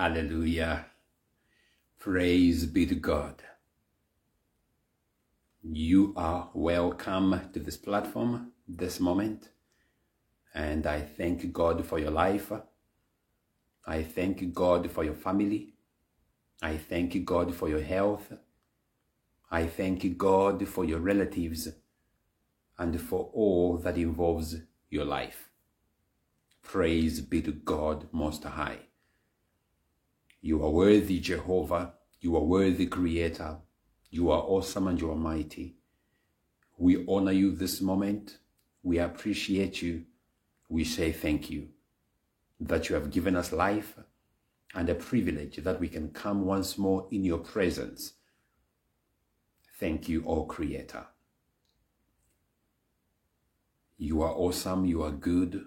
Hallelujah. Praise be to God. You are welcome to this platform this moment. And I thank God for your life. I thank God for your family. I thank God for your health. I thank God for your relatives and for all that involves your life. Praise be to God Most High. You are worthy, Jehovah. You are worthy, Creator. You are awesome and you are mighty. We honor you this moment. We appreciate you. We say thank you that you have given us life and a privilege that we can come once more in your presence. Thank you, O Creator. You are awesome, you are good,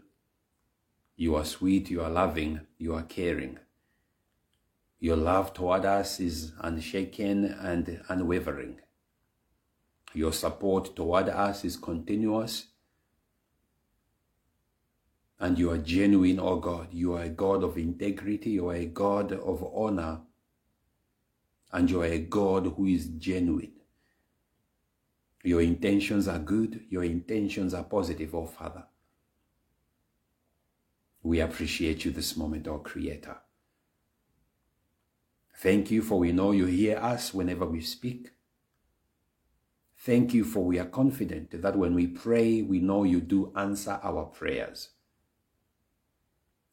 you are sweet, you are loving, you are caring. Your love toward us is unshaken and unwavering. Your support toward us is continuous. And you are genuine, O oh God. You are a God of integrity. You are a God of honor. And you are a God who is genuine. Your intentions are good. Your intentions are positive, O oh Father. We appreciate you this moment, O oh Creator. Thank you for we know you hear us whenever we speak. Thank you for we are confident that when we pray, we know you do answer our prayers.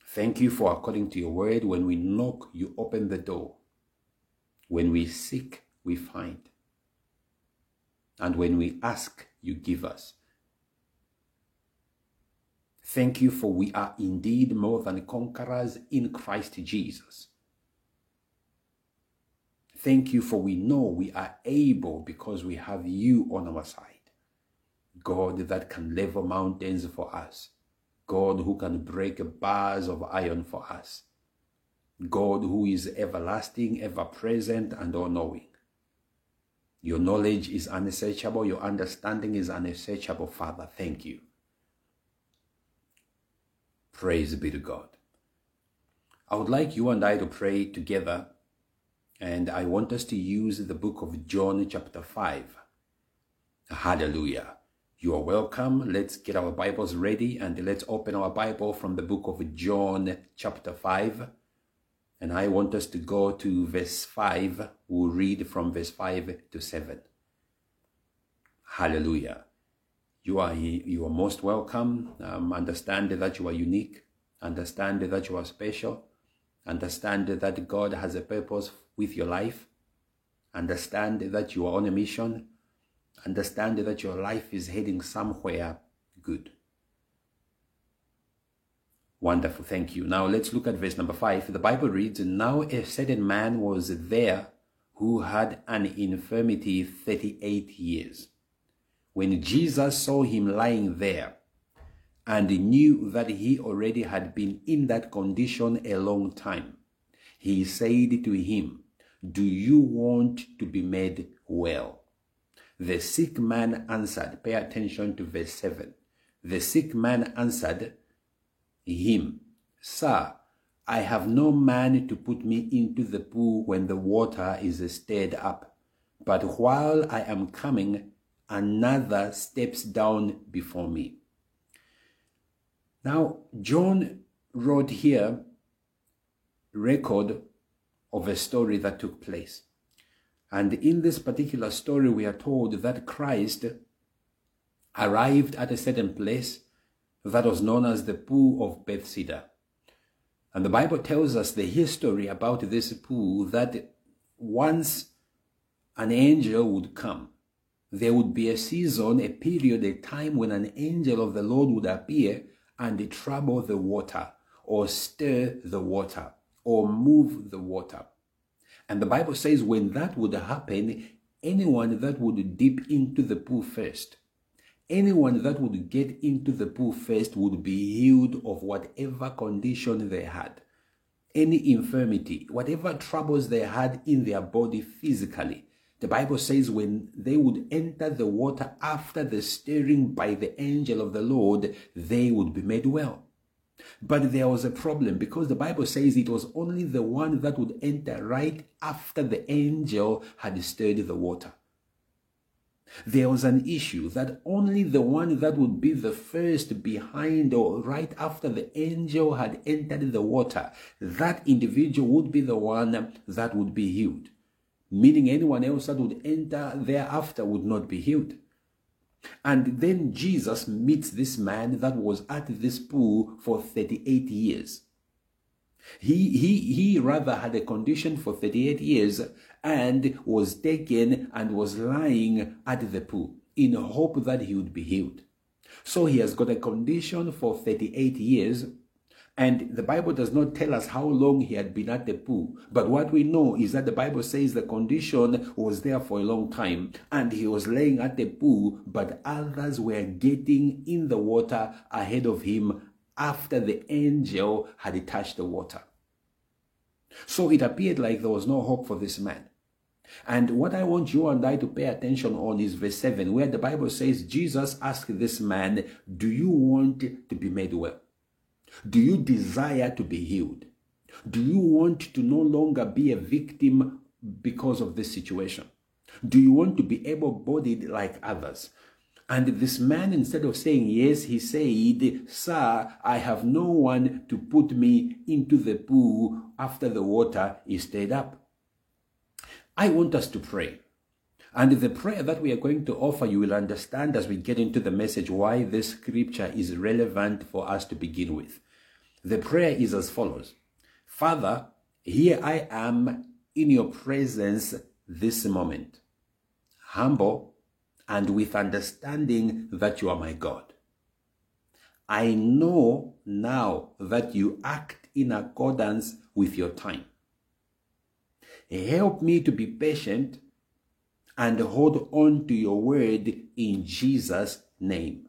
Thank you for according to your word, when we knock, you open the door. When we seek, we find. And when we ask, you give us. Thank you for we are indeed more than conquerors in Christ Jesus. Thank you for we know we are able because we have you on our side. God that can level mountains for us. God who can break bars of iron for us. God who is everlasting, ever present, and all knowing. Your knowledge is unsearchable, your understanding is unsearchable, Father. Thank you. Praise be to God. I would like you and I to pray together and I want us to use the book of John, chapter 5. Hallelujah. You are welcome. Let's get our Bibles ready and let's open our Bible from the book of John, chapter 5. And I want us to go to verse 5. We'll read from verse 5 to 7. Hallelujah. You are, you are most welcome. Um, understand that you are unique. Understand that you are special. Understand that God has a purpose with your life. Understand that you are on a mission. Understand that your life is heading somewhere good. Wonderful, thank you. Now let's look at verse number five. The Bible reads, Now a certain man was there who had an infirmity 38 years. When Jesus saw him lying there and knew that he already had been in that condition a long time, he said to him, do you want to be made well? The sick man answered, pay attention to verse 7. The sick man answered him, Sir, I have no man to put me into the pool when the water is stirred up. But while I am coming, another steps down before me. Now, John wrote here record of a story that took place. And in this particular story, we are told that Christ arrived at a certain place that was known as the pool of Bethesda. And the Bible tells us the history about this pool that once an angel would come, there would be a season, a period, a time when an angel of the Lord would appear and trouble the water or stir the water or move the water. And the Bible says when that would happen, anyone that would dip into the pool first, anyone that would get into the pool first would be healed of whatever condition they had, any infirmity, whatever troubles they had in their body physically. The Bible says when they would enter the water after the stirring by the angel of the Lord, they would be made well. But there was a problem because the Bible says it was only the one that would enter right after the angel had stirred the water. There was an issue that only the one that would be the first behind or right after the angel had entered the water, that individual would be the one that would be healed. Meaning anyone else that would enter thereafter would not be healed. And then Jesus meets this man that was at this pool for 38 years. He, he, he rather had a condition for 38 years and was taken and was lying at the pool in hope that he would be healed. So he has got a condition for 38 years and the Bible does not tell us how long he had been at the pool. But what we know is that the Bible says the condition was there for a long time and he was laying at the pool, but others were getting in the water ahead of him after the angel had touched the water. So it appeared like there was no hope for this man. And what I want you and I to pay attention on is verse 7, where the Bible says, Jesus asked this man, Do you want to be made well? Do you desire to be healed? Do you want to no longer be a victim because of this situation? Do you want to be able bodied like others? And this man, instead of saying yes, he said, Sir, I have no one to put me into the pool after the water is stirred up. I want us to pray. And the prayer that we are going to offer, you will understand as we get into the message why this scripture is relevant for us to begin with. The prayer is as follows Father, here I am in your presence this moment, humble and with understanding that you are my God. I know now that you act in accordance with your time. Help me to be patient and hold on to your word in Jesus' name.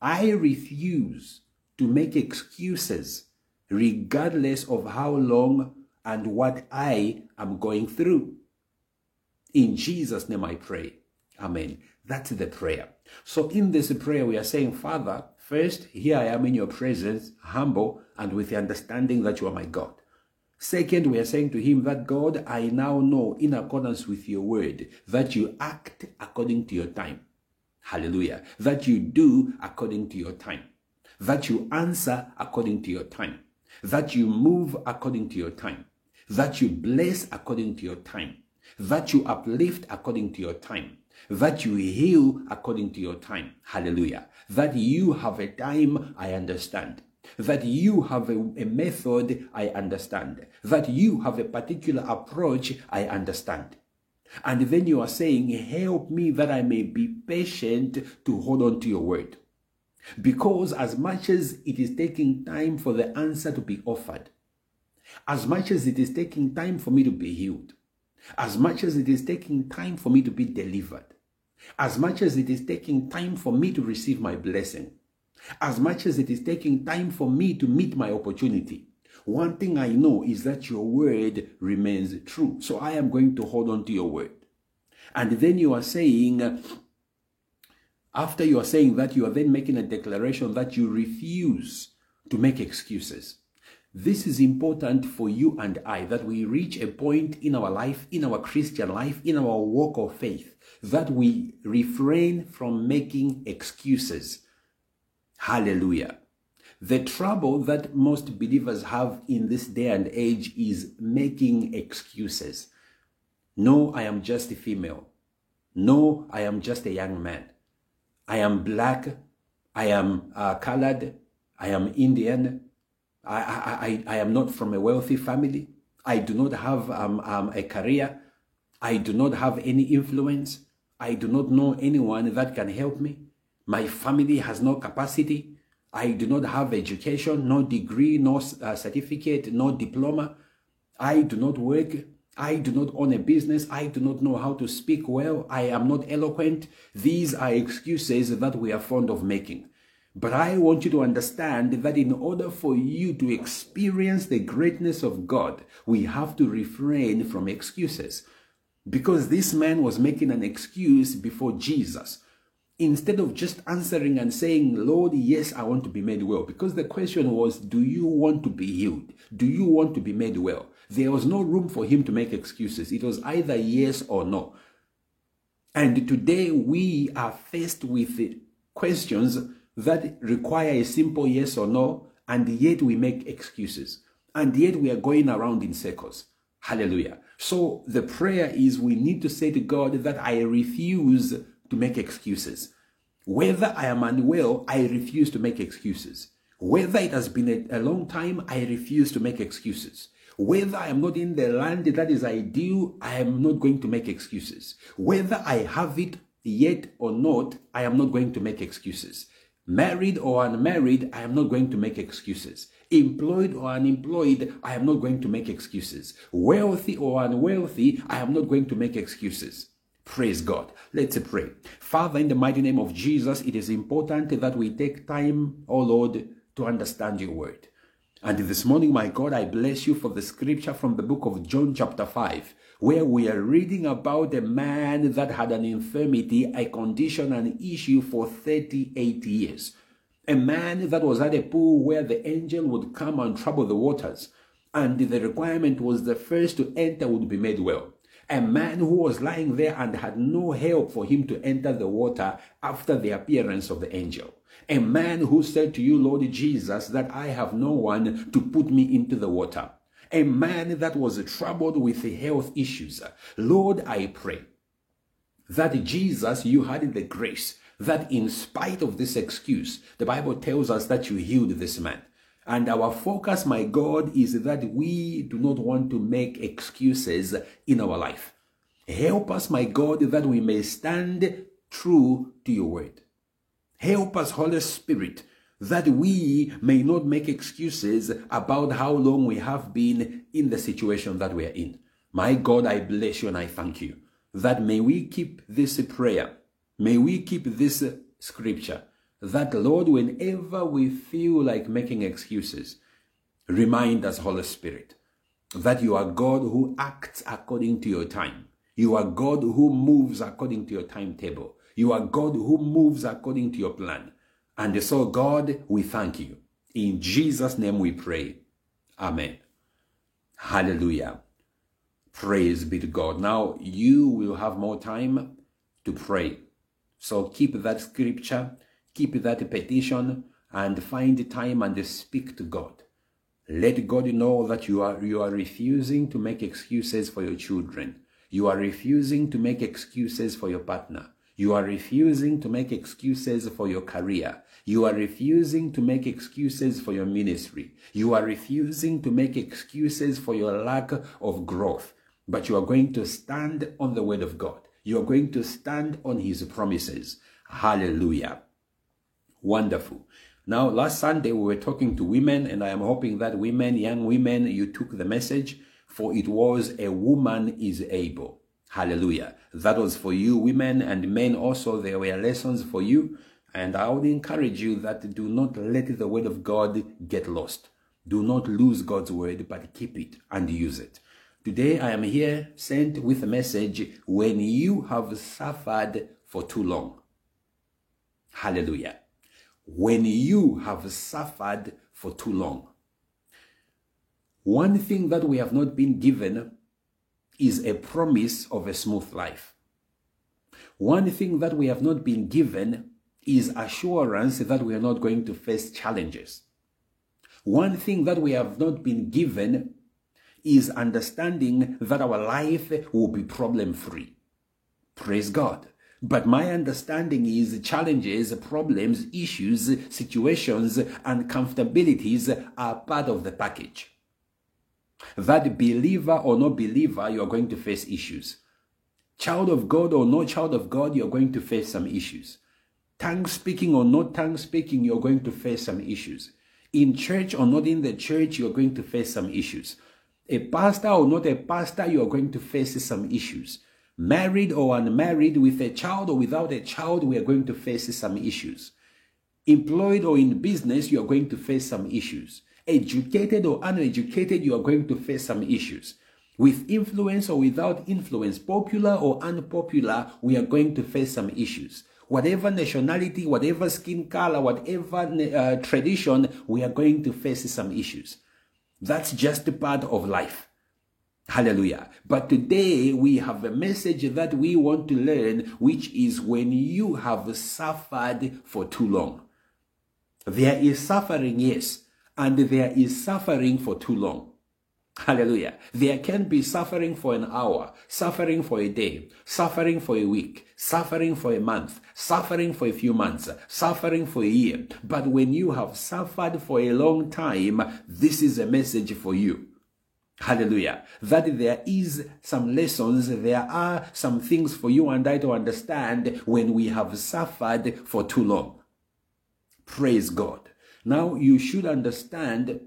I refuse to make excuses regardless of how long and what I am going through. In Jesus' name I pray. Amen. That's the prayer. So in this prayer, we are saying, Father, first, here I am in your presence, humble and with the understanding that you are my God. Second, we are saying to him that God, I now know in accordance with your word that you act according to your time. Hallelujah. That you do according to your time. That you answer according to your time. That you move according to your time. That you bless according to your time. That you uplift according to your time that you heal according to your time. Hallelujah. That you have a time, I understand. That you have a, a, method, I understand. That you have a particular approach, I understand. And then you are saying, Help me that I may be patient to hold on to your word. Because as much as it is taking time for the answer to be offered, as much as it is taking time for me to be healed, as much as it is taking time for me to be delivered, as much as it is taking time for me to receive my blessing, as much as it is taking time for me to meet my opportunity, one thing I know is that your word remains true. So I am going to hold on to your word. And then you are saying, after you are saying that, you are then making a declaration that you refuse to make excuses. This is important for you and I that we reach a point in our life, in our Christian life, in our walk of faith, that we refrain from making excuses. Hallelujah. The trouble that most believers have in this day and age is making excuses. No, I am just a female. No, I am just a young man. I am black. I am uh, colored. I am Indian. I, I, I, am not from a wealthy family. I do not have um, um, a career. I do not have any influence. I do not know anyone that can help me. My family has no capacity. I do not have education, no degree, no uh, certificate, no diploma. I do not work. I do not own a business. I do not know how to speak well. I am not eloquent. These are excuses that we are fond of making. But I want you to understand that in order for you to experience the greatness of God, we have to refrain from excuses. Because this man was making an excuse before Jesus. Instead of just answering and saying, Lord, yes, I want to be made well. Because the question was, do you want to be healed? Do you want to be made well? There was no room for him to make excuses. It was either yes or no. And today we are faced with questions that require a simple yes or no, and yet we make excuses. And yet we are going around in circles. Hallelujah. So the prayer is we need to say to God that I refuse to make excuses. Whether I am unwell, I refuse to make excuses. Whether it has been a, a, long time, I refuse to make excuses. Whether I am not in the land that is ideal, I am not going to make excuses. Whether I have it yet or not, I am not going to make excuses. Married or unmarried, I am not going to make excuses. Employed or unemployed, I am not going to make excuses. Wealthy or unwealthy, I am not going to make excuses. Praise God. Let's pray. Father, in the mighty name of Jesus, it is important that we take time, oh Lord, to understand your word. And this morning, my God, I bless you for the scripture from the book of John, chapter 5, where we are reading about a man that had an infirmity, a condition, an issue for 38 years. A man that was at a pool where the angel would come and trouble the waters, and the requirement was the first to enter would be made well a man who was lying there and had no help for him to enter the water after the appearance of the angel. A man who said to you, Lord Jesus, that I have no one to put me into the water. A man that was troubled with health issues. Lord, I pray that Jesus, you had the grace that in spite of this excuse, the Bible tells us that you healed this man. And our focus, my God, is that we do not want to make excuses in our life. Help us, my God, that we may stand true to your word. Help us, Holy Spirit, that we may not make excuses about how long we have been in the situation that we are in. My God, I bless you and I thank you that may we keep this prayer, may we keep this scripture that, Lord, whenever we feel like making excuses, remind us, Holy Spirit, that you are God who acts according to your time. You are God who moves according to your timetable. You are God who moves according to your plan. And so, God, we thank you. In Jesus' name we pray. Amen. Hallelujah. Praise be to God. Now you will have more time to pray. So keep that scripture keep that petition and find time and speak to God. Let God know that you are, you are refusing to make excuses for your children. You are refusing to make excuses for your partner. You are refusing to make excuses for your career. You are refusing to make excuses for your ministry. You are refusing to make excuses for your lack of growth. But you are going to stand on the word of God. You are going to stand on his promises. Hallelujah. Wonderful. Now, last Sunday we were talking to women, and I am hoping that women, young women, you took the message, for it was a woman is able. Hallelujah. That was for you, women and men also. There were lessons for you. And I would encourage you that do not let the word of God get lost. Do not lose God's word, but keep it and use it. Today I am here sent with a message when you have suffered for too long. Hallelujah when you have suffered for too long. One thing that we have not been given is a promise of a smooth life. One thing that we have not been given is assurance that we are not going to face challenges. One thing that we have not been given is understanding that our life will be problem free. Praise God. But my understanding is challenges, problems, issues, situations, and comfortabilities are part of the package. That believer or no believer, you are going to face issues. Child of God or no child of God, you're going to face some issues. Tongue speaking or not tongue speaking, you're going to face some issues. In church or not in the church, you're going to face some issues. A pastor or not a pastor, you're going to face some issues married or unmarried, with a child or without a child, we are going to face some issues. Employed or in business, you are going to face some issues. Educated or uneducated, you are going to face some issues. With influence or without influence, popular or unpopular, we are going to face some issues. whatever nationality, whatever skin color, whatever uh, tradition, we are going to face some issues. That's just a part of life. Hallelujah. But today we have a message that we want to learn, which is when you have suffered for too long. There is suffering, yes, and there is suffering for too long. Hallelujah. There can be suffering for an hour, suffering for a day, suffering for a week, suffering for a month, suffering for a few months, suffering for a year. But when you have suffered for a long time, this is a message for you. Hallelujah. That there is some lessons, there are some things for you and I to understand when we have suffered for too long. Praise God. Now you should understand,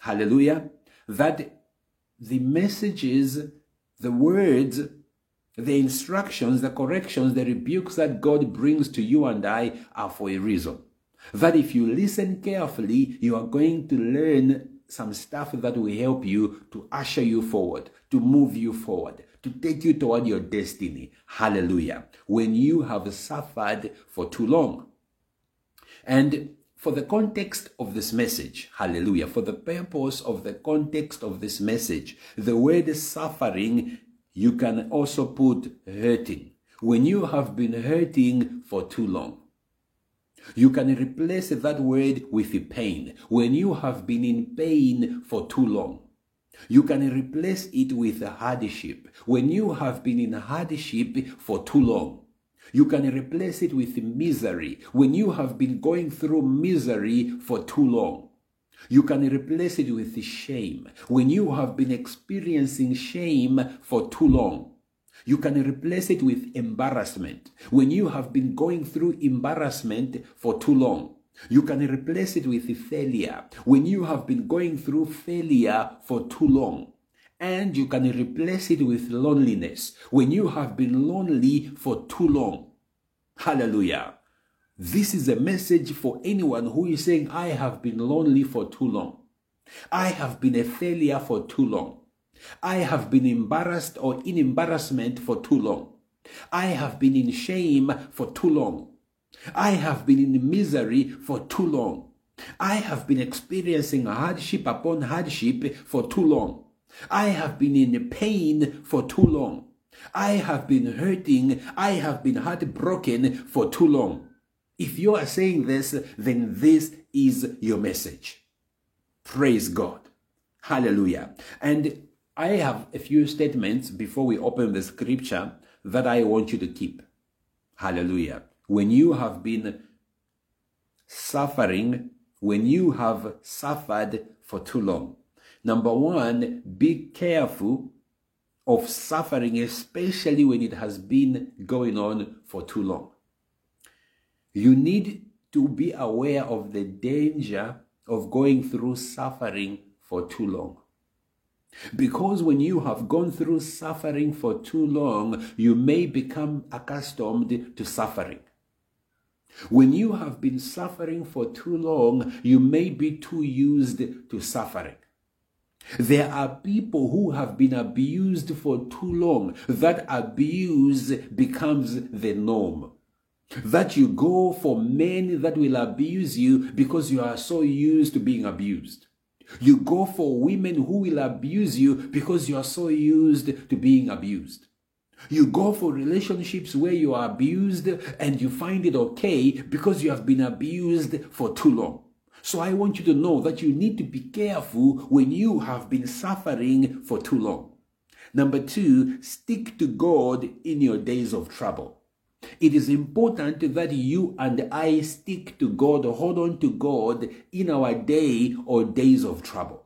hallelujah, that the messages, the words, the instructions, the corrections, the rebukes that God brings to you and I are for a reason. That if you listen carefully, you are going to learn some stuff that will help you to usher you forward, to move you forward, to take you toward your destiny. Hallelujah. When you have suffered for too long. And for the context of this message, hallelujah, for the purpose of the context of this message, the word suffering, you can also put hurting. When you have been hurting for too long, you can replace that word with pain. When you have been in pain for too long, you can replace it with hardship. When you have been in hardship for too long, you can replace it with misery when you have been going through misery for too long. You can replace it with shame when you have been experiencing shame for too long. You can replace it with embarrassment when you have been going through embarrassment for too long. You can replace it with failure when you have been going through failure for too long. And you can replace it with loneliness when you have been lonely for too long. Hallelujah. This is a message for anyone who is saying, I have been lonely for too long. I have been a failure for too long. I have been embarrassed or in embarrassment for too long. I have been in shame for too long. I have been in misery for too long. I have been experiencing hardship upon hardship for too long. I have been in pain for too long. I have been hurting. I have been heartbroken for too long. If you are saying this, then this is your message. Praise God. Hallelujah. And I have a few statements before we open the scripture that I want you to keep. Hallelujah. When you have been suffering, when you have suffered for too long, Number one, be careful of suffering, especially when it has been going on for too long. You need to be aware of the danger of going through suffering for too long. Because when you have gone through suffering for too long, you may become accustomed to suffering. When you have been suffering for too long, you may be too used to suffering. There are people who have been abused for too long. That abuse becomes the norm. That you go for men that will abuse you because you are so used to being abused. You go for women who will abuse you because you are so used to being abused. You go for relationships where you are abused and you find it okay because you have been abused for too long. So I want you to know that you need to be careful when you have been suffering for too long. Number two, stick to God in your days of trouble. It is important that you and I stick to God, hold on to God in our day or days of trouble.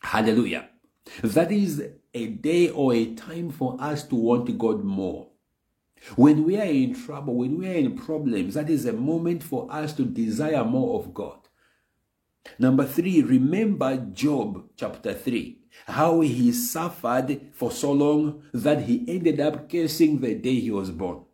Hallelujah. That is a day or a time for us to want God more. When we are in trouble, when we are in problems, that is a moment for us to desire more of God. Number three, remember Job chapter 3, how he suffered for so long that he ended up cursing the day he was born.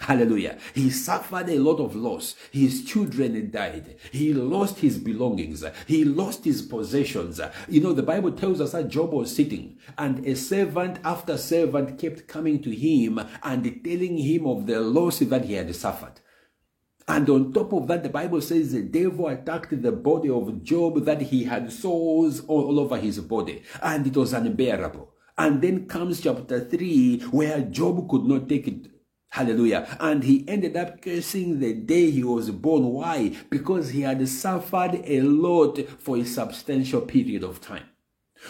Hallelujah. He suffered a lot of loss. His children died. He lost his belongings. He lost his possessions. You know, the Bible tells us that Job was sitting and a servant after servant kept coming to him and telling him of the loss that he had suffered. And on top of that, the Bible says the devil attacked the body of Job that he had sores all over his body and it was unbearable. And then comes chapter 3 where Job could not take it Hallelujah. And he ended up cursing the day he was born. Why? Because he had suffered a lot for a substantial period of time.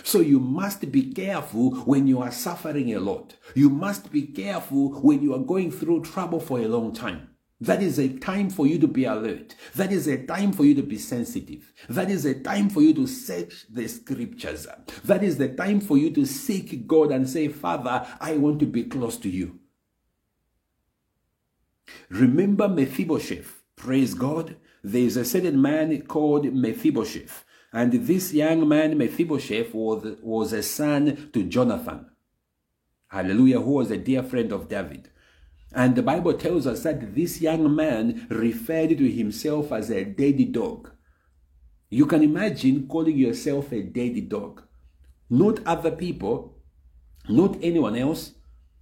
So you must be careful when you are suffering a lot. You must be careful when you are going through trouble for a long time. That is a time for you to be alert. That is a time for you to be sensitive. That is a time for you to search the scriptures. That is the time for you to seek God and say, Father, I want to be close to you. Remember Mephibosheth. Praise God. There is a certain man called Mephibosheth. And this young man, Mephibosheth, was, was a son to Jonathan. Hallelujah, who was a dear friend of David. And the Bible tells us that this young man referred to himself as a dead dog. You can imagine calling yourself a dead dog. Not other people, not anyone else,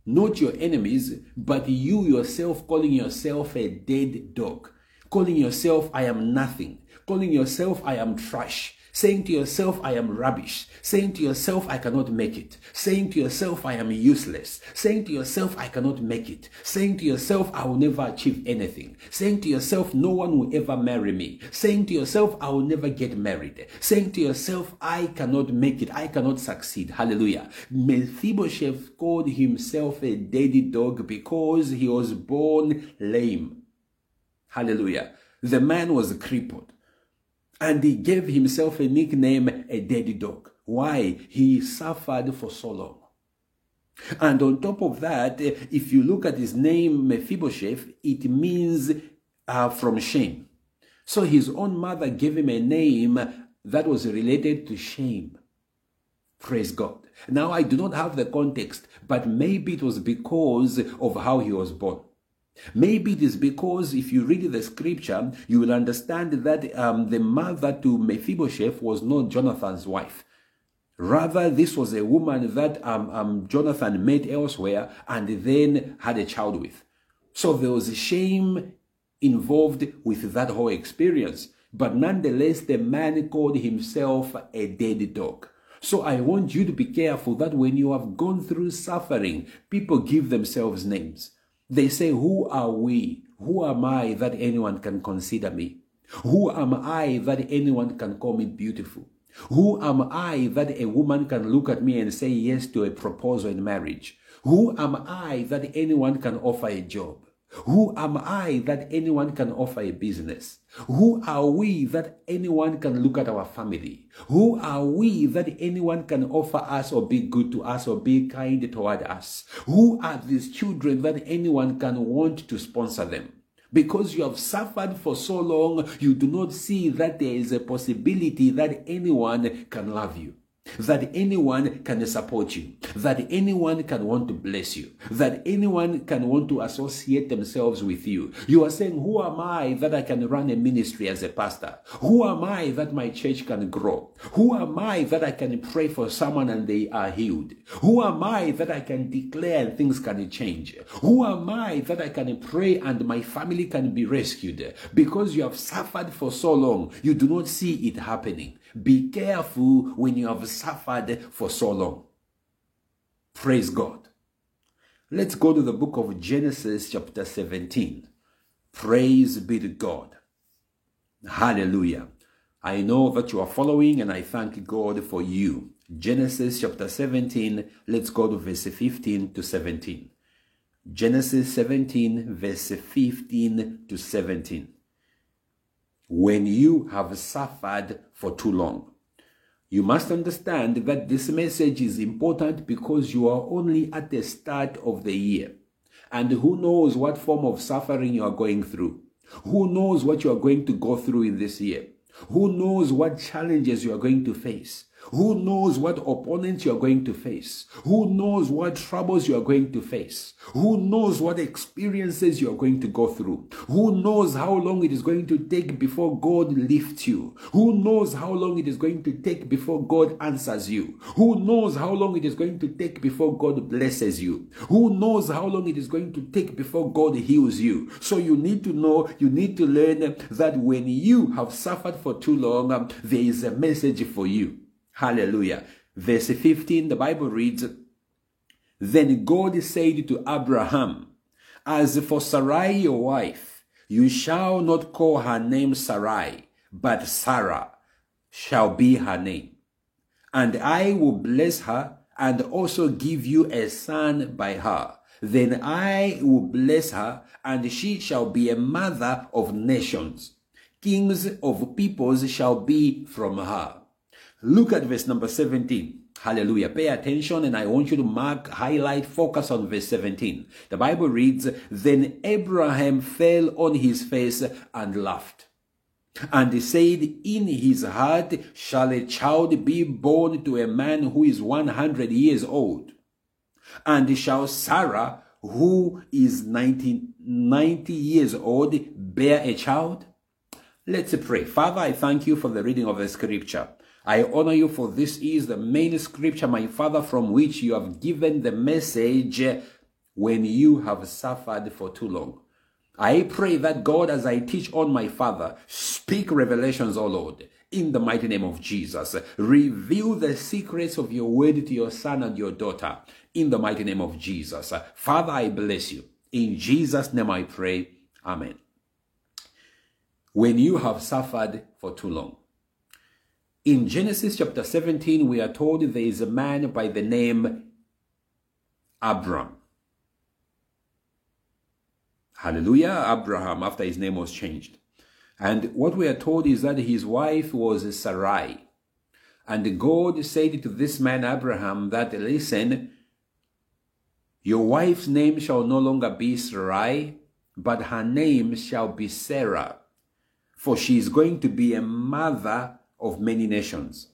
not your enemies, but you yourself calling yourself a dead dog, calling yourself, I am nothing, calling yourself, I am trash, saying to yourself, I am rubbish, saying to yourself, I cannot make it, saying to yourself, I am useless, saying to yourself, I cannot make it, saying to yourself, I will never achieve anything, saying to yourself, no one will ever marry me, saying to yourself, I will never get married, saying to yourself, I cannot make it, I cannot succeed. Hallelujah. Mephibosheth called himself a daddy dog because he was born lame. Hallelujah. The man was crippled. And he gave himself a nickname, a daddy dog. Why? He suffered for so long. And on top of that, if you look at his name, Mephibosheth, it means uh, from shame. So his own mother gave him a name that was related to shame. Praise God. Now, I do not have the context, but maybe it was because of how he was born. Maybe it is because if you read the scripture, you will understand that um, the mother to Mephibosheth was not Jonathan's wife. Rather, this was a woman that um, um, Jonathan met elsewhere and then had a child with. So there was shame involved with that whole experience. But nonetheless, the man called himself a dead dog. So I want you to be careful that when you have gone through suffering, people give themselves names. They say, Who are we? Who am I that anyone can consider me? Who am I that anyone can call me beautiful? Who am I that a woman can look at me and say yes to a proposal in marriage? Who am I that anyone can offer a job? Who am I that anyone can offer a business? Who are we that anyone can look at our family? Who are we that anyone can offer us or be good to us or be kind toward us? Who are these children that anyone can want to sponsor them? Because you have suffered for so long, you do not see that there is a possibility that anyone can love you that anyone can support you, that anyone can want to bless you, that anyone can want to associate themselves with you. You are saying, Who am I that I can run a ministry as a pastor? Who am I that my church can grow? Who am I that I can pray for someone and they are healed? Who am I that I can declare and things can change? Who am I that I can pray and my family can be rescued? Because you have suffered for so long, you do not see it happening. Be careful when you have suffered for so long. Praise God. Let's go to the book of Genesis, chapter 17. Praise be to God. Hallelujah. I know that you are following and I thank God for you. Genesis chapter 17, let's go to verse 15 to 17. Genesis 17, verse 15 to 17 when you have suffered for too long. You must understand that this message is important because you are only at the start of the year. And who knows what form of suffering you are going through? Who knows what you are going to go through in this year? Who knows what challenges you are going to face? Who knows what opponents you're going to face? Who knows what troubles you're going to face? Who knows what experiences you're going to go through? Who knows how long it is going to take before God lifts you? Who knows how long it is going to take before God answers you? Who knows how long it is going to take before God blesses you? Who knows how long it is going to take before God heals you? So you need to know, you need to learn that when you have suffered for too long, there is a message for you. Hallelujah. Verse 15, the Bible reads, Then God said to Abraham, As for Sarai your wife, you shall not call her name Sarai, but Sarah shall be her name. And I will bless her and also give you a son by her. Then I will bless her, and she shall be a mother of nations. Kings of peoples shall be from her. Look at verse number 17. Hallelujah. Pay attention and I want you to mark, highlight, focus on verse 17. The Bible reads, Then Abraham fell on his face and laughed. And he said, In his heart shall a child be born to a man who is 100 years old. And shall Sarah, who is 90, 90 years old, bear a child? Let's pray. Father, I thank you for the reading of the scripture. I honor you for this is the main scripture, my Father, from which you have given the message when you have suffered for too long. I pray that God, as I teach on my Father, speak revelations, O Lord, in the mighty name of Jesus. Reveal the secrets of your word to your son and your daughter, in the mighty name of Jesus. Father, I bless you. In Jesus' name I pray. Amen. When you have suffered for too long, in Genesis chapter 17, we are told there is a man by the name Abram. Hallelujah, Abraham, after his name was changed. And what we are told is that his wife was Sarai. And God said to this man, Abraham, that listen, your wife's name shall no longer be Sarai, but her name shall be Sarah, for she is going to be a mother of many nations.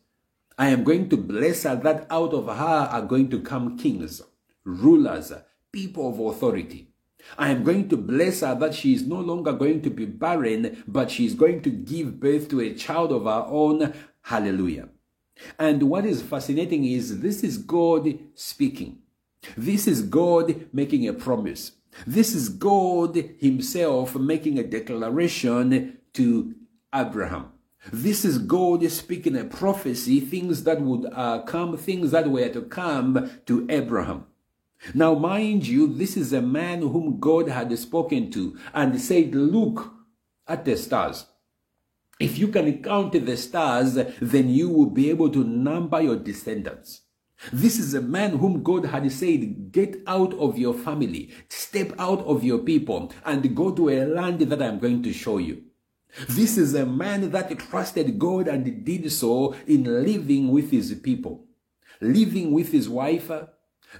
I am going to bless her that out of her are going to come kings, rulers, people of authority. I am going to bless her that she is no longer going to be barren, but she is going to give birth to a child of her own. Hallelujah. And what is fascinating is this is God speaking. This is God making a promise. This is God Himself making a declaration to Abraham. This is God speaking a prophecy, things that would uh, come, things that were to come to Abraham. Now, mind you, this is a man whom God had spoken to and said, Look at the stars. If you can count the stars, then you will be able to number your descendants. This is a man whom God had said, Get out of your family, step out of your people, and go to a land that I'm going to show you. This is a man that trusted God and did so in living with his people, living with his wife,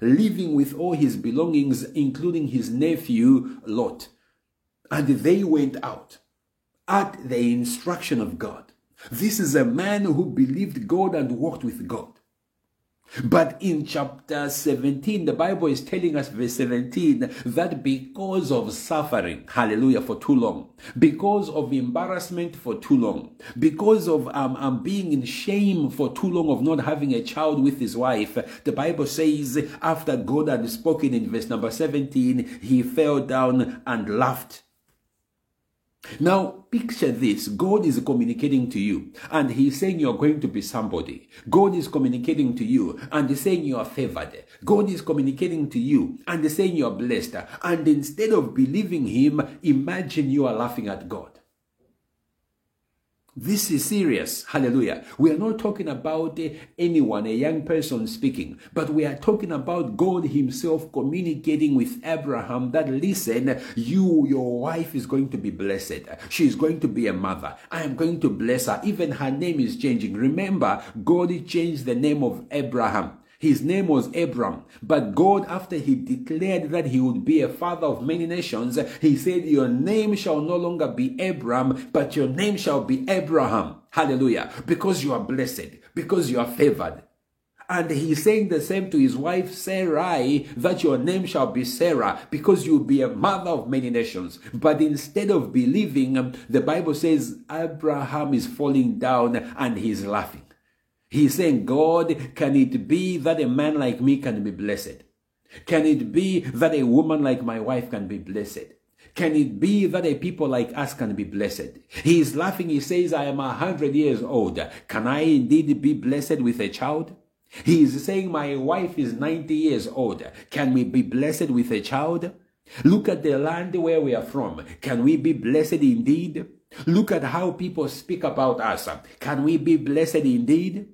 living with all his belongings, including his nephew Lot. And they went out at the instruction of God. This is a man who believed God and walked with God. But in chapter 17, the Bible is telling us, verse 17, that because of suffering, hallelujah, for too long, because of embarrassment for too long, because of um, um, being in shame for too long of not having a child with his wife, the Bible says, after God had spoken in verse number 17, he fell down and laughed now, picture this. God is communicating to you and He's saying you're going to be somebody. God is communicating to you and He's saying you are favored. God is communicating to you and He's saying you are blessed. And instead of believing Him, imagine you are laughing at God. This is serious. Hallelujah. We are not talking about eh, anyone, a young person speaking, but we are talking about God Himself communicating with Abraham that, listen, you, your wife is going to be blessed. She is going to be a mother. I am going to bless her. Even her name is changing. Remember, God changed the name of Abraham his name was Abram. But God, after he declared that he would be a father of many nations, he said, Your name shall no longer be Abram, but your name shall be Abraham. Hallelujah. Because you are blessed, because you are favored. And he's saying the same to his wife Sarai, that your name shall be Sarah, because you'll be a mother of many nations. But instead of believing, the Bible says Abraham is falling down and he's laughing. He's saying, God, can it be that a man like me can be blessed? Can it be that a woman like my wife can be blessed? Can it be that a people like us can be blessed? He is laughing. He says, I am a hundred years old. Can I indeed be blessed with a child? He is saying, My wife is 90 years old. Can we be blessed with a child? Look at the land where we are from. Can we be blessed indeed? Look at how people speak about us. Can we be blessed indeed?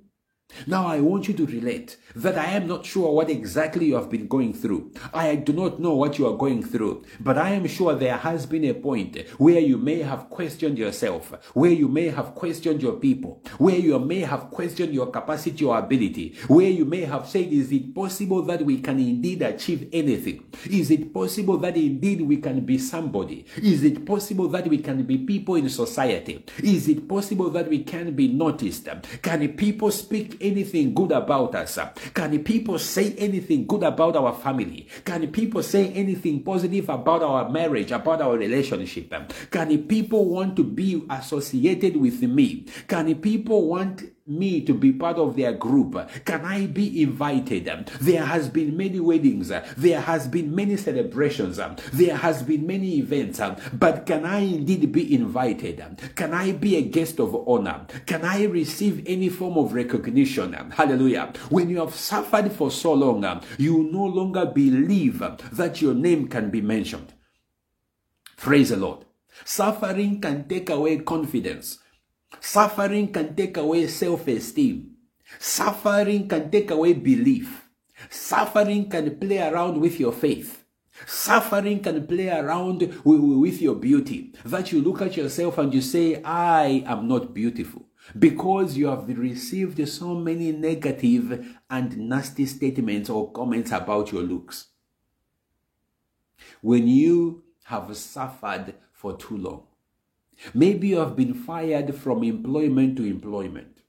Now I want you to relate that I am not sure what exactly you have been going through. I do not know what you are going through, but I am sure there has been a point where you may have questioned yourself, where you may have questioned your people, where you may have questioned your capacity or ability, where you may have said, is it possible that we can indeed achieve anything? Is it possible that indeed we can be somebody? Is it possible that we can be people in society? Is it possible that we can be noticed? Can people speak anything good about us? Can people say anything good about our family? Can people say anything positive about our marriage, about our relationship? Can people want to be associated with me? Can people want me to be part of their group? Can I be invited? There has been many weddings. There has been many celebrations. There has been many events. But can I indeed be invited? Can I be a guest of honor? Can I receive any form of recognition? Hallelujah. When you have suffered for so long, you no longer believe that your name can be mentioned. Praise the Lord. Suffering can take away confidence. Suffering can take away self esteem. Suffering can take away belief. Suffering can play around with your faith. Suffering can play around with your beauty. That you look at yourself and you say, I am not beautiful. Because you have received so many negative and nasty statements or comments about your looks. When you have suffered for too long, Maybe you have been fired from employment to employment.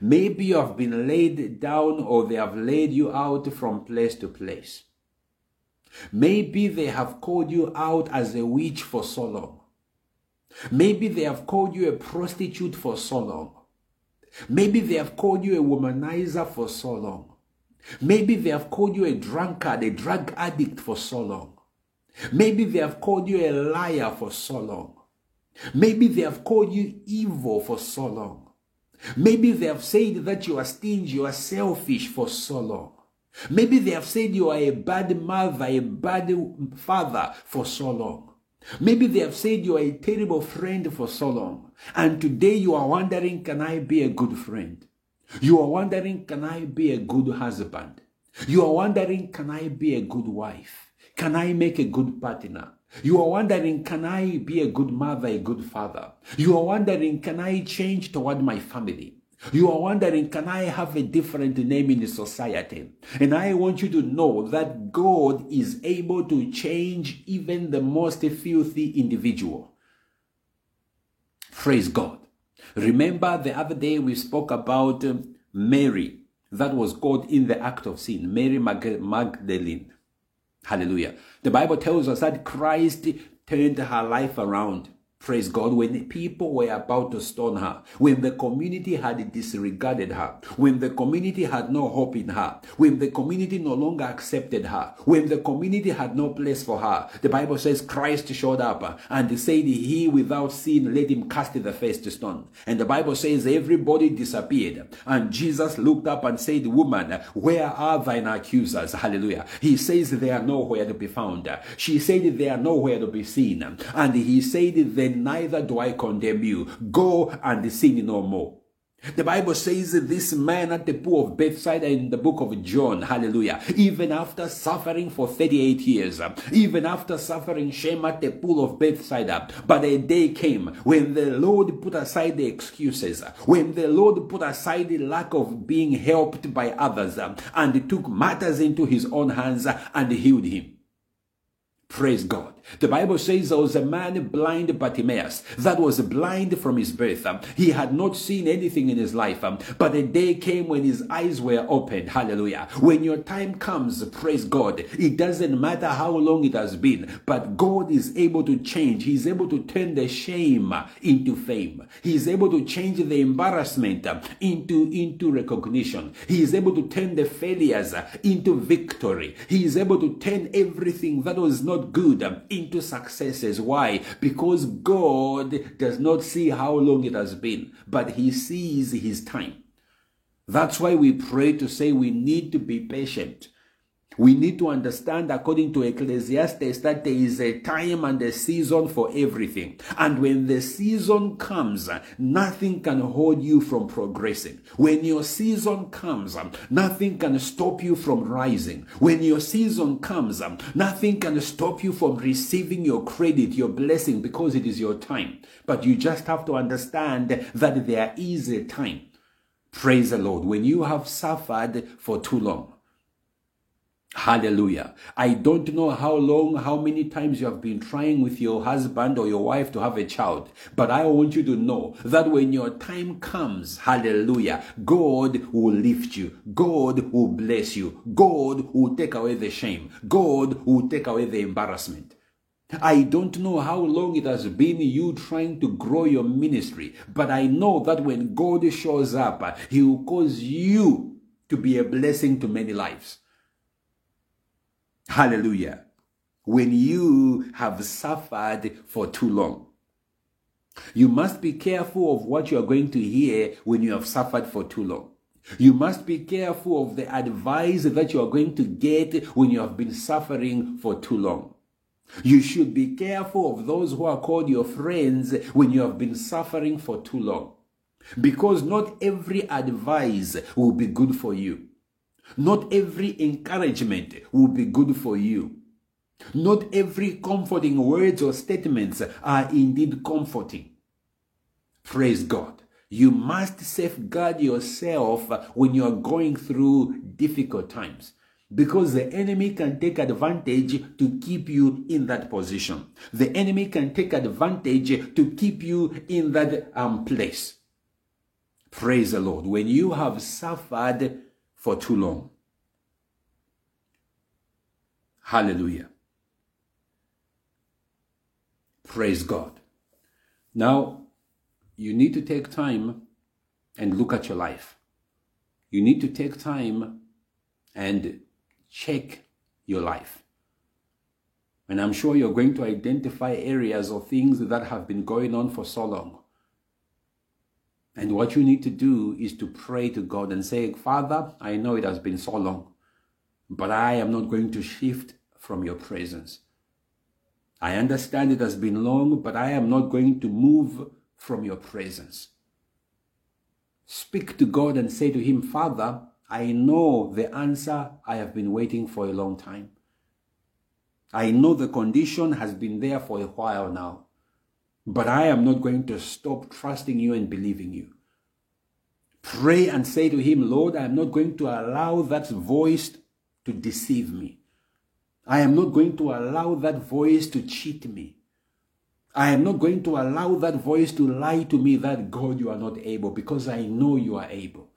Maybe you have been laid down or they have laid you out from place to place. Maybe they have called you out as a witch for so long. Maybe they have called you a prostitute for so long. Maybe they have called you a womanizer for so long. Maybe they have called you a drunkard, a drug addict for so long. Maybe they have called you a liar for so long. Maybe they have called you evil for so long. Maybe they have said that you are stingy, you are selfish for so long. Maybe they have said you are a bad mother, a bad father for so long. Maybe they have said you are a terrible friend for so long. And today you are wondering, can I be a good friend? You are wondering, can I be a good husband? You are wondering, can I be a good wife? Can I make a good partner? You are wondering, can I be a good mother, a good father? You are wondering, can I change toward my family? You are wondering, can I have a different name in society? And I want you to know that God is able to change even the most filthy individual. Praise God. Remember the other day we spoke about um, Mary that was caught in the act of sin, Mary Magdalene. Hallelujah. The Bible tells us that Christ turned her life around. Praise God. When people were about to stone her, when the community had disregarded her, when the community had no hope in her, when the community no longer accepted her, when the community had no place for her, the Bible says Christ showed up and said, He without sin, let him cast the first stone. And the Bible says everybody disappeared. And Jesus looked up and said, Woman, where are thine accusers? Hallelujah. He says they are nowhere to be found. She said they are nowhere to be seen. And he said, Then neither do I condemn you. Go and sin no more. The Bible says this man at the pool of Bethsaida in the book of John, hallelujah, even after suffering for 38 years, even after suffering shame at the pool of Bethsaida, but a day came when the Lord put aside the excuses, when the Lord put aside the lack of being helped by others, and took matters into his own hands and healed him. Praise God. The Bible says there was a man blind Bartimaeus that was blind from his birth. He had not seen anything in his life, but a day came when his eyes were opened. Hallelujah. When your time comes, praise God. It doesn't matter how long it has been, but God is able to change. He's able to turn the shame into fame. He's able to change the embarrassment into, into recognition. He is able to turn the failures into victory. He is able to turn everything that was not good into successes. Why? Because God does not see how long it has been, but He sees His time. That's why we pray to say we need to be patient. We need to understand, according to Ecclesiastes, that there is a time and a season for everything. And when the season comes, nothing can hold you from progressing. When your season comes, nothing can stop you from rising. When your season comes, nothing can stop you from receiving your credit, your blessing, because it is your time. But you just have to understand that there is a time. Praise the Lord. When you have suffered for too long, Hallelujah. I don't know how long, how many times you have been trying with your husband or your wife to have a child, but I want you to know that when your time comes, hallelujah, God will lift you. God will bless you. God will take away the shame. God will take away the embarrassment. I don't know how long it has been you trying to grow your ministry, but I know that when God shows up, He will cause you to be a blessing to many lives. Hallelujah. When you have suffered for too long. You must be careful of what you are going to hear when you have suffered for too long. You must be careful of the advice that you are going to get when you have been suffering for too long. You should be careful of those who are called your friends when you have been suffering for too long. Because not every advice will be good for you. Not every encouragement will be good for you. Not every comforting words or statements are indeed comforting. Praise God. You must safeguard yourself when you are going through difficult times because the enemy can take advantage to keep you in that position. The enemy can take advantage to keep you in that um, place. Praise the Lord. When you have suffered for too long. Hallelujah. Praise God. Now, you need to take time and look at your life. You need to take time and check your life. And I'm sure you're going to identify areas or things that have been going on for so long. And what you need to do is to pray to God and say, Father, I know it has been so long, but I am not going to shift from your presence. I understand it has been long, but I am not going to move from your presence. Speak to God and say to Him, Father, I know the answer I have been waiting for a long time. I know the condition has been there for a while now. But I am not going to stop trusting you and believing you. Pray and say to him, Lord, I am not going to allow that voice to deceive me. I am not going to allow that voice to cheat me. I am not going to allow that voice to lie to me that God, you are not able because I know you are able.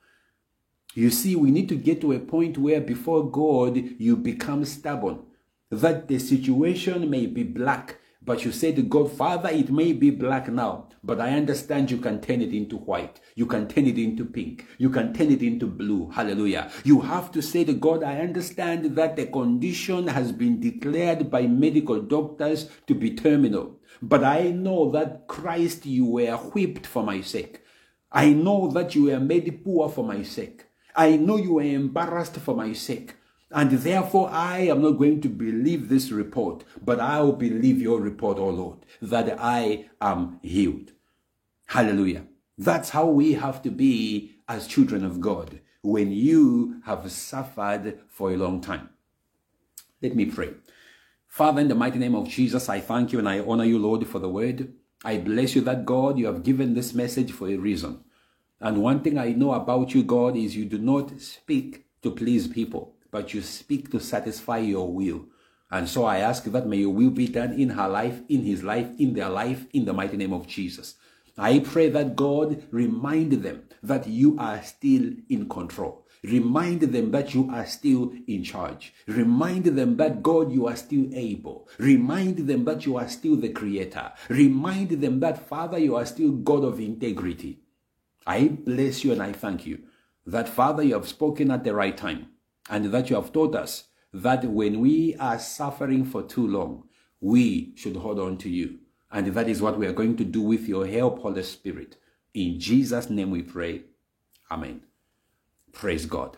You see, we need to get to a point where before God you become stubborn, that the situation may be black, but you say to God, Father, it may be black now, but I understand you can turn it into white. You can turn it into pink. You can turn it into blue. Hallelujah. You have to say to God, I understand that the condition has been declared by medical doctors to be terminal. But I know that Christ, you were whipped for my sake. I know that you were made poor for my sake. I know you were embarrassed for my sake. And therefore, I am not going to believe this report, but I will believe your report, O Lord, that I am healed. Hallelujah. That's how we have to be as children of God when you have suffered for a long time. Let me pray. Father, in the mighty name of Jesus, I thank you and I honor you, Lord, for the word. I bless you that God, you have given this message for a reason. And one thing I know about you, God, is you do not speak to please people but you speak to satisfy your will. And so I ask that may your will be done in her life, in his life, in their life, in the mighty name of Jesus. I pray that God remind them that you are still in control. Remind them that you are still in charge. Remind them that God, you are still able. Remind them that you are still the creator. Remind them that Father, you are still God of integrity. I bless you and I thank you that Father, you have spoken at the right time and that you have taught us that when we are suffering for too long, we should hold on to you. And that is what we are going to do with your help, Holy Spirit. In Jesus' name we pray. Amen. Praise God.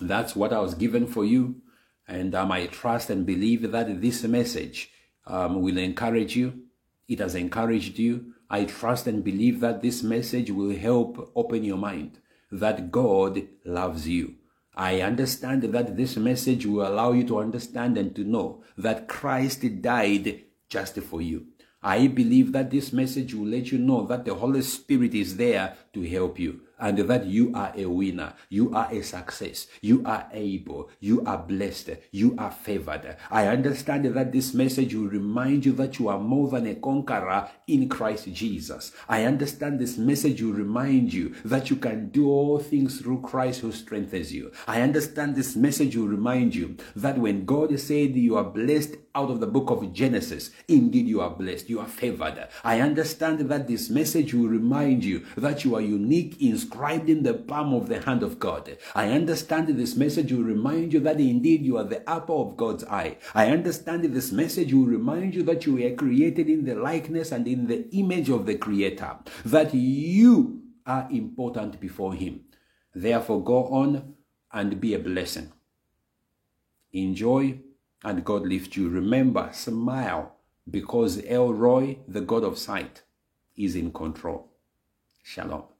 That's what I was given for you. And um, I trust and believe that this message um, will encourage you. It has encouraged you. I trust and believe that this message will help open your mind that God loves you. I understand that this message will allow you to understand and to know that Christ died just for you. I believe that this message will let you know that the Holy Spirit is there to help you and that you are a winner. You are a success. You are able. You are blessed. You are favored. I understand that this message will remind you that you are more than a conqueror in Christ Jesus. I understand this message will remind you that you can do all things through Christ who strengthens you. I understand this message will remind you that when God said you are blessed out of the book of Genesis, indeed you are blessed. You are favored. I understand that this message will remind you that you are unique in inscribed in the palm of the hand of God. I understand this message will remind you that indeed you are the apple of God's eye. I understand this message will remind you that you were created in the likeness and in the image of the Creator, that you are important before Him. Therefore, go on and be a blessing. Enjoy and God lift you. Remember, smile because El Roi, the God of sight, is in control. Shalom.